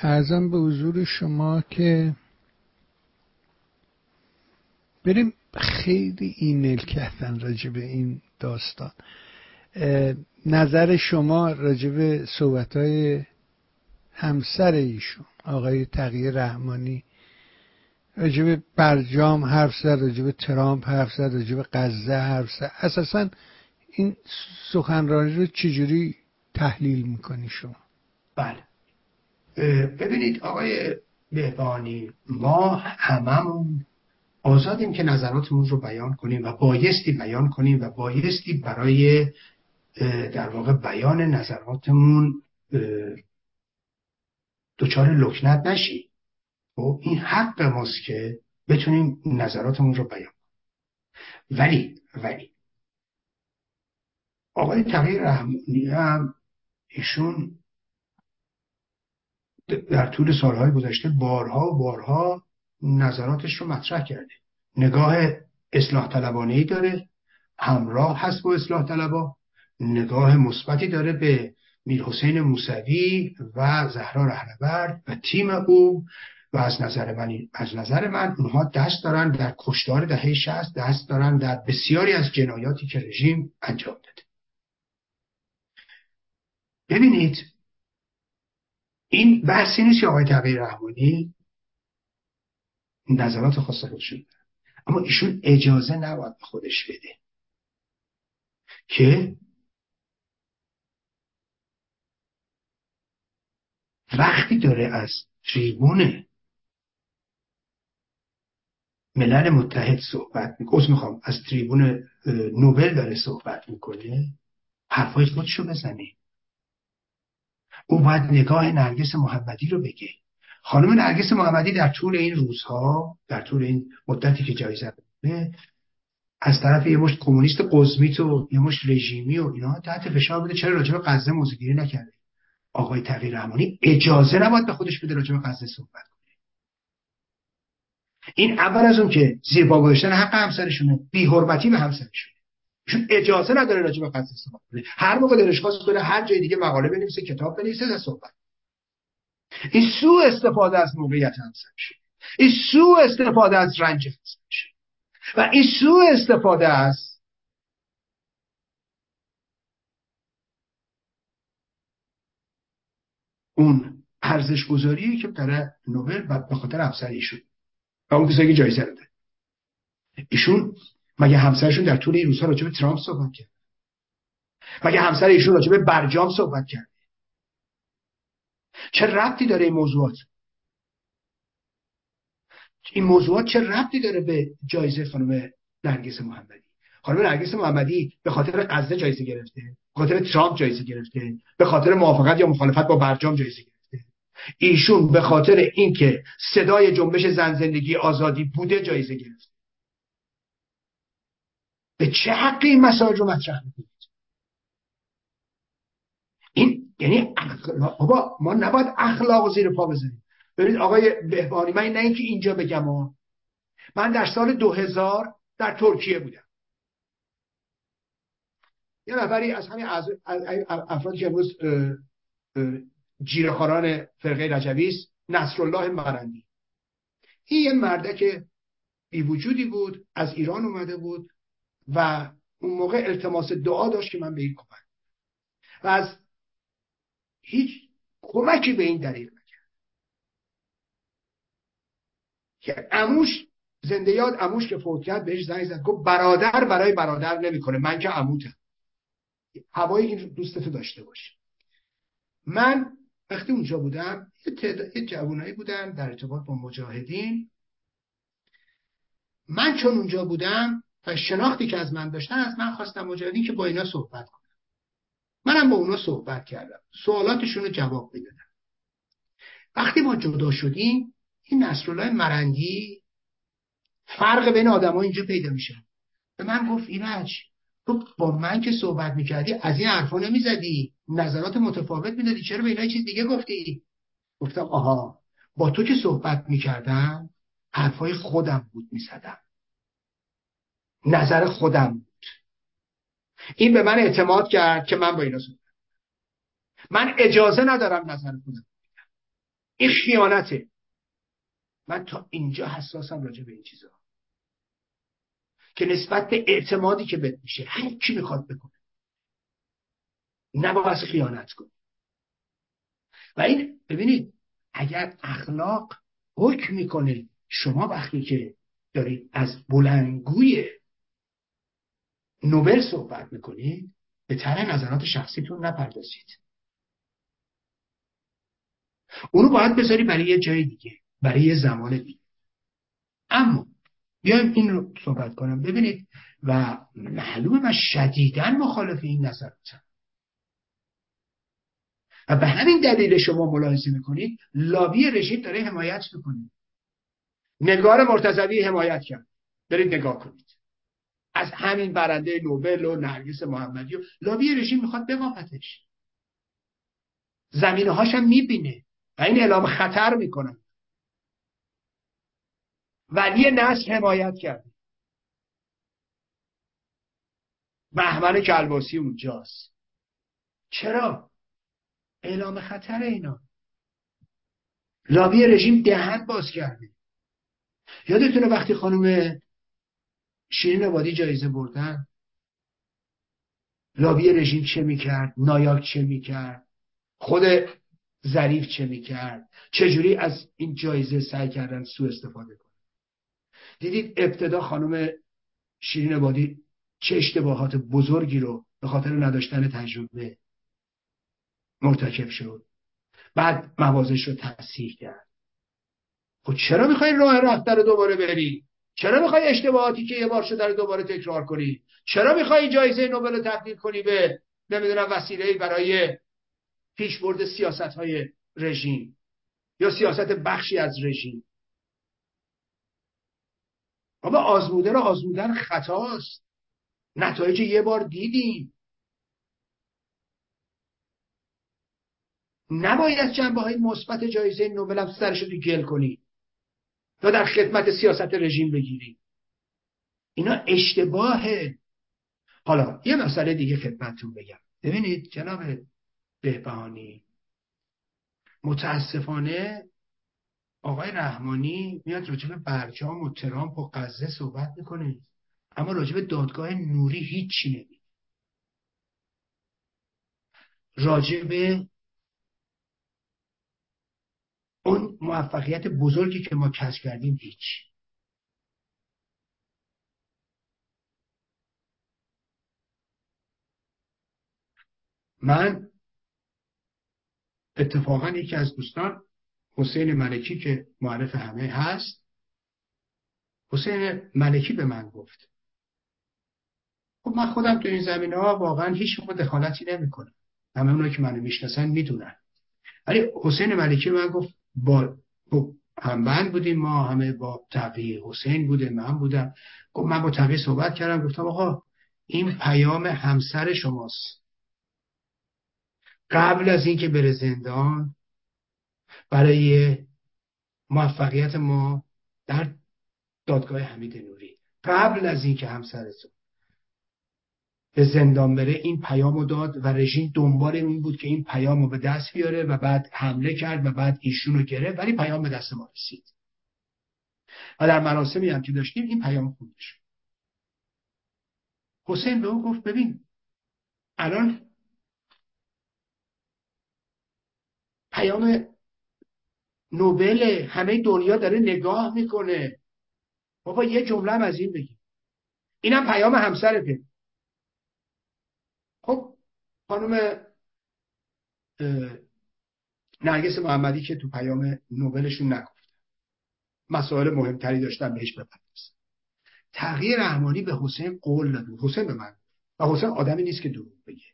ارزم به حضور شما که بریم خیلی ایمیل کردن راجع به این داستان. نظر شما راجع به صحبت های همسر ایشون آقای تقیه رحمانی راجع به برجام حرف زد راجع به ترامپ حرف زد راجع به غزه حرف زد. اساسا این سخنرانی رو چجوری تحلیل می‌کنی شما؟ بله. ببینید آقای بهبانی ما هممون آزادیم که نظراتمون رو بیان کنیم و بایستی بیان کنیم و بایستی برای در واقع بیان نظراتمون دچار لکنت نشیم. خب، این حق ماست که بتونیم نظراتمون رو بیان ولی ولی آقای تغییر رحمانی هم ایشون در طول سالهای گذشته بارها بارها نظراتش رو مطرح کرده. نگاه اصلاح طلبانه ای داره همراه هست با اصلاح طلبا. نگاه مثبتی داره به میر حسین موسوی و زهرا رهنورد و تیم او. و از نظر من از نظر من اونها دست دارن در کشتار دهه 60 دست دارن در بسیاری از جنایاتی که رژیم انجام داده. ببینید این بحثی نیست که آقای تغییر رحمانی نظرات خاص خودش اما ایشون اجازه نباید به خودش بده که وقتی داره از تریبون ملل متحد صحبت می‌کنه می‌خوام از تریبون نوبل داره صحبت می‌کنه حرفای خودشو بزنه. او باید نگاه نرگس محمدی رو بگه. خانم نرگس محمدی در طول این روزها در طول این مدتی که جایزه از طرف یه مشت کمونیست قزمیت و یه مشت رژیمی و اینا تحت فشار بوده. چرا راجع به غزه موزگیری نکرده؟ آقای تغییر رحمانی اجازه نباید به خودش بده راجع به غزه صحبت کنه. این اول از اون که زیر گذاشتن حق همسرشونه بی حرمتی به همسرشونه. ایشون اجازه نداره راجع به غزه صحبت کنه. هر موقع دلش خواست بره هر جای دیگه مقاله بنویسه کتاب بنویسه و صحبت. این سو استفاده از موقعیت همسرشه این سو استفاده از رنج همسرشه و این سو استفاده از اون ارزش گذاری که در نوبل به خاطر همسر ایشون و اون کسایی که جایزه داده. ایشون مگه همسرشون در طول این روزها راجع به ترامپ صحبت کرد؟ مگه همسر ایشون راجع به برجام صحبت کرد؟ چه ربطی داره این موضوعات؟ این موضوعات چه ربطی داره به جایزه خانم نرگس محمدی؟ خانم نرگس محمدی به خاطر غزه جایزه گرفته به خاطر ترامپ جایزه گرفته به خاطر موافقت یا مخالفت با برجام جایزه گرفته. ایشون به خاطر اینکه صدای جنبش زن زندگی آزادی بوده جایزه گرفته. به چه حقی این مسائل رو مطرح می‌کنید؟ این یعنی بابا ما نباید اخلاق زیر پا بزنیم ببینید آقای بهبانی من نه اینکه اینجا بگم من در سال 2000 در ترکیه بودم. یه نفری از همین افرادی که امروز جیرخاران فرقه رجوی است نصرالله مرندی. این یه مردک بی وجودی بود از ایران اومده بود. و اون موقع التماس دعا داشت که من به این کمک و از هیچ کمکی به این دلیل نکرد. که اموش زنده یاد اموش که فوت کرد بهش زنگ زد گفت برادر برای برادر نمی‌کنه من که عموتم هوای این دوستتو داشته باش. من وقتی اونجا بودم یه, تعداد... جوانایی بودن در ارتباط با مجاهدین. من چون اونجا بودم و شناختی که از من داشتن از من خواستم مجاهدین که با اینا صحبت کنم منم با اونا صحبت کردم. سوالاتشون رو جواب می‌دادم وقتی ما جدا شدیم این نصرالله مرندی فرق بین آدم ها اینجا پیدا میشه. به من گفت ایرج تو با من که صحبت می‌کردی از این حرفا نمی‌زدی. نظرات متفاوت می‌دادی. چرا به اینا چیز دیگه گفتی؟ گفتم آها با تو که صحبت می‌کردم حرفای خودم بود می‌زدم. نظر خودم بود. این به من اعتماد کرد که من با اینا صحبت من اجازه ندارم نظر خودم این خیانته. من تا اینجا حساسم راجع به این چیزا. که نسبت به اعتمادی که بهت میشه هر کی می‌خواد بکنه. نباید خیانت کن و این ببینید اگر اخلاق حکم می‌کنه شما وقتی که دارید از بلنگوی نوبل صحبت می‌کنید به طرح نظرات شخصیتون نپردازید. اونو باید بذاری برای یه جای دیگه برای یه زمان دیگه. اما بیایم این رو صحبت کنم. ببینید و معلومه من شدیدن مخالف این نظراتم. و به همین دلیل شما ملاحظه می‌کنید لابی رژیم داره حمایت می‌کنید نگار مرتضوی حمایت کرد. برید نگاه کنید. از همین برنده نوبل و نرگس محمدی و لابی رژیم می‌خواد بقافتش زمینه هاشم می‌بینه و این اعلام خطر می‌کنن ولی نصر حمایت کرده بهمن کلباسی اونجاست. چرا؟ اعلام خطر اینا. لابی رژیم دهن باز کرده. یادتونه وقتی خانم شیرین عبادی جایزه بردن. لابی رژیم چه می‌کرد؟ نایاک چه می‌کرد؟ خود ظریف چه می‌کرد؟ چجوری از این جایزه سعی کردن سو استفاده کنن؟ دیدید ابتدا خانم شیرین عبادی چه اشتباهات بزرگی رو به خاطر نداشتن تجربه مرتکب شد. بعد موازش رو تصحیح کرد. خب چرا می‌خوای راه رفته رو دوباره بری؟ چرا می‌خوای اشتباهاتی که یه بار شده رو دوباره تکرار کنی؟ چرا می‌خوای جایزه نوبل رو تبدیل کنی به نمی‌دونم وسیله برای پیشبرد سیاست های رژیم یا سیاست بخشی از رژیم؟ اما آزموده رو آزمودن خطاست. نتایج یه بار دیدیم. نباید جنبه های مثبت جایزه نوبل هم سرش رو گل کنی. یا در خدمت سیاست رژیم بگیری اینا اشتباهه. حالا یه مسئله دیگه خدمتتون بگم. ببینید جناب بهبهانی متاسفانه آقای رحمانی میاد راجب برجام و ترامپ و غزه صحبت می‌کنه. اما راجب دادگاه نوری هیچی نمیگه. راجب اون موفقیت بزرگی که ما کسب کردیم هیچ. من اتفاقا یکی از دوستان حسین ملکی که معرف همه هست حسین ملکی به من گفت. خب من خودم تو این زمینه ها واقعا هیچ موقع دخالتی نمی‌کنم. همه اونایی که منو می‌شناسن می‌دونن. ولی حسین ملکی من گفت با خب همبند بودیم ما همه با تقیی حسین بوده من بودم. گفت من با تقیی صحبت کردم گفتم آقا این پیام همسر شماست. قبل از اینکه بره زندان برای موفقیت ما در دادگاه حمید نوری. قبل از اینکه همسرتون به زندان بره این پیام رو داد و رژیم دنبال این بود که این پیام رو به دست بیاره و بعد حمله کرد و بعد ایشون رو گرفت ولی پیام به دست ما رسید. و در مراسمی هم که داشتیم این پیام خونده حسین به او گفت ببین الان پیام نوبل همه دنیا داره نگاه می‌کنه. بابا یه جمله هم از این بگیم اینم پیام همسرته خانم نرگس محمدی که تو پیام نوبلشون نگفت. مسائل مهمتری داشتن بهش بپردازن تغییر رحمانی به حسین قول داد. حسین به من و حسین آدمی نیست که دروغ بگه.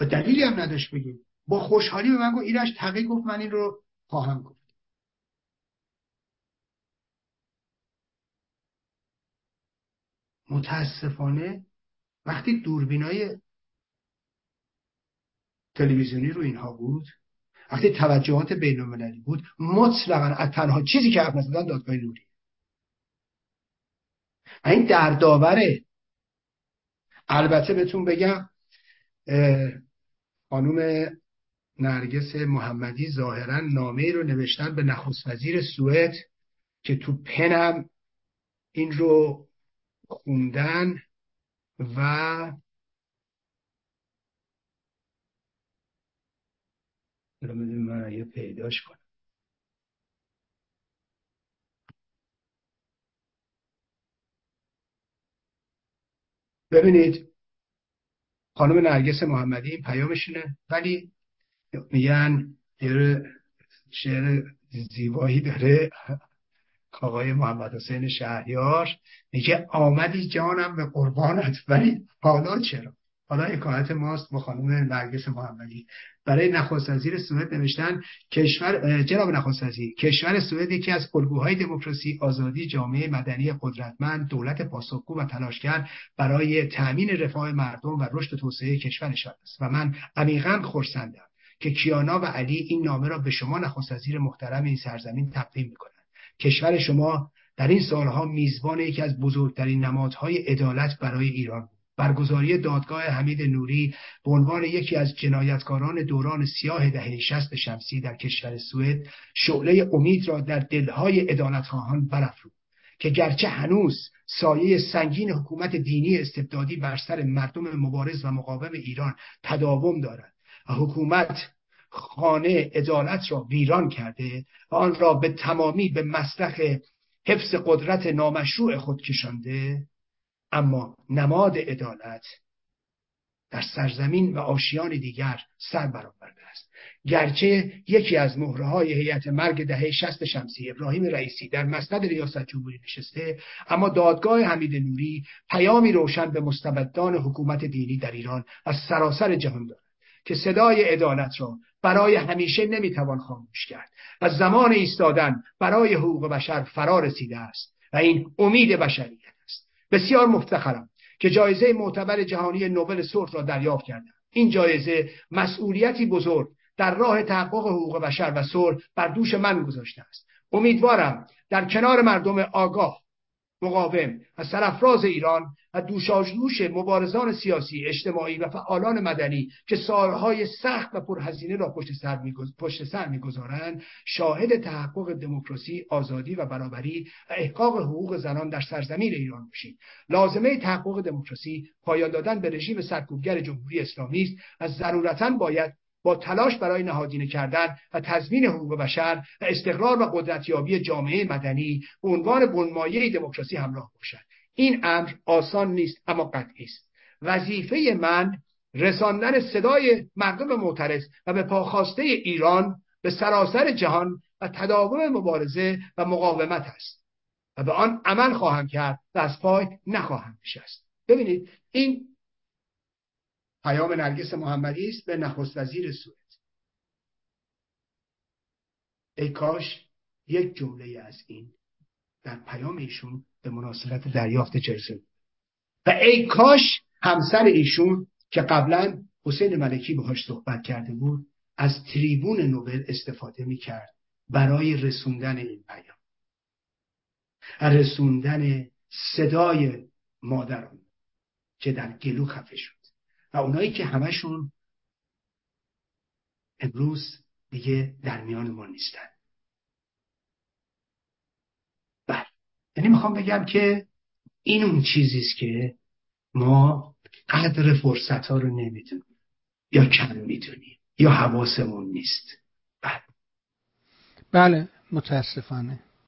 و دلیلی هم نداشت بگیم با خوشحالی به من گفت. ایرش تقی گفت. من این رو خواهم گفت. متاسفانه وقتی دوربینای تلویزیونی رو اینها بود وقتی توجهات بین المللی بود مطلقا از تنها چیزی که حرف نزدن دادگاه نوری. این دردآوره البته بهتون بگم خانوم نرگس محمدی ظاهرا نامه رو نوشتن به نخست وزیر سوئد که تو پنم این رو خوندن و من یه پیداش کنم. ببینید خانم نرگس محمدی این پیامشونه ولی میگن شعر زیبایی داره. آقای محمد حسین شهریار میگه آمدی جانم به قربانت ولی حالا چرا؟ حالا حکایت ماست با خانم نرگس محمدی. برای نخست وزیر سوئد نوشتن کشور جناب نخست وزیر کشور سوئد یکی از الگوهای دموکراسی آزادی جامعه مدنی قدرتمند دولت پاسخگو و تلاشگر برای تأمین رفاه مردم و رشد توسعه کشورشان است. و من عمیقا خرسندم که کیانا و علی این نامه را به شما نخست وزیر محترم این سرزمین تقدیم می‌کنند. کشور شما در این سالها میزبان یکی از بزرگترین نمادهای عدالت برای ایران برگزاری دادگاه حمید نوری به عنوان یکی از جنایتکاران دوران سیاه دهه شست شمسی در کشور سوئد شعله امید را در دلهای عدالتخواهان برافروخت که گرچه هنوز سایه سنگین حکومت دینی استبدادی بر سر مردم مبارز و مقاوم ایران تداوم دارد و حکومت خانه عدالت را ویران کرده و آن را به تمامی به مسلخ حفظ قدرت نامشروع خود کشانده. اما نماد عدالت در سرزمین و آشیان دیگر سر برآورده است. گرچه یکی از مهره های هیئت مرگ دهه شست شمسی ابراهیم رئیسی در مسند ریاست جمهوری نشسته اما دادگاه حمید نوری پیامی روشن به مستبدان حکومت دینی در ایران از سراسر جهان دارد. که صدای عدالت را برای همیشه نمی‌توان خاموش کرد و زمان ایستادن برای حقوق بشر فرا رسیده است و این امید بشریت است. بسیار مفتخرم که جایزه معتبر جهانی نوبل صلح را دریافت کردم. این جایزه مسئولیتی بزرگ در راه تحقق حقوق بشر و صلح بر دوش من گذاشته است. امیدوارم در کنار مردم آگاه مقاوم و سرفراز ایران و دوشاژدوش مبارزان سیاسی اجتماعی و فعالان مدنی که سالهای سخت و پرهزینه را پشت سر, پشت سر می‌گذارند شاهد تحقق دموکراسی آزادی و برابری و احقاق حقوق زنان در سرزمین ایران باشید لازمه تحقق دموکراسی پایان دادن به رژیم سرکوبگر جمهوری اسلامی است و ضرورتا باید با تلاش برای نهادینه کردن و تضمین حقوق بشر و استقرار و قدرتیابی جامعه مدنی به عنوان بنمایه دموکراسی همراه باشد. این امر آسان نیست اما قطعی است. وظیفه من رساندن صدای مردم معترض و به پاخواسته ایران به سراسر جهان و تداوم مبارزه و مقاومت است و به آن عمل خواهم کرد و از پای نخواهم نشست. ببینید این پیام نرگس محمدی است به نخست وزیر سوئد. ای کاش یک جمله از این در پیام ایشون به مناسبت دریافت جایزه و ای کاش همسر ایشون که قبلا حسین ملکی باهاش صحبت کرده بود از تریبون نوبل استفاده می‌کرد برای رسوندن این پیام. رسوندن صدای مادران که در گلو خفه شد. و اونایی که همشون امروز دیگه در میان ما نیستن. بله. یعنی می‌خوام بگم که این اون چیزی است که ما قدر فرصت ها رو نمی‌دونیم. یا کم می‌دونیم. یا حواسمون نیست. بله. بله متاسفانه.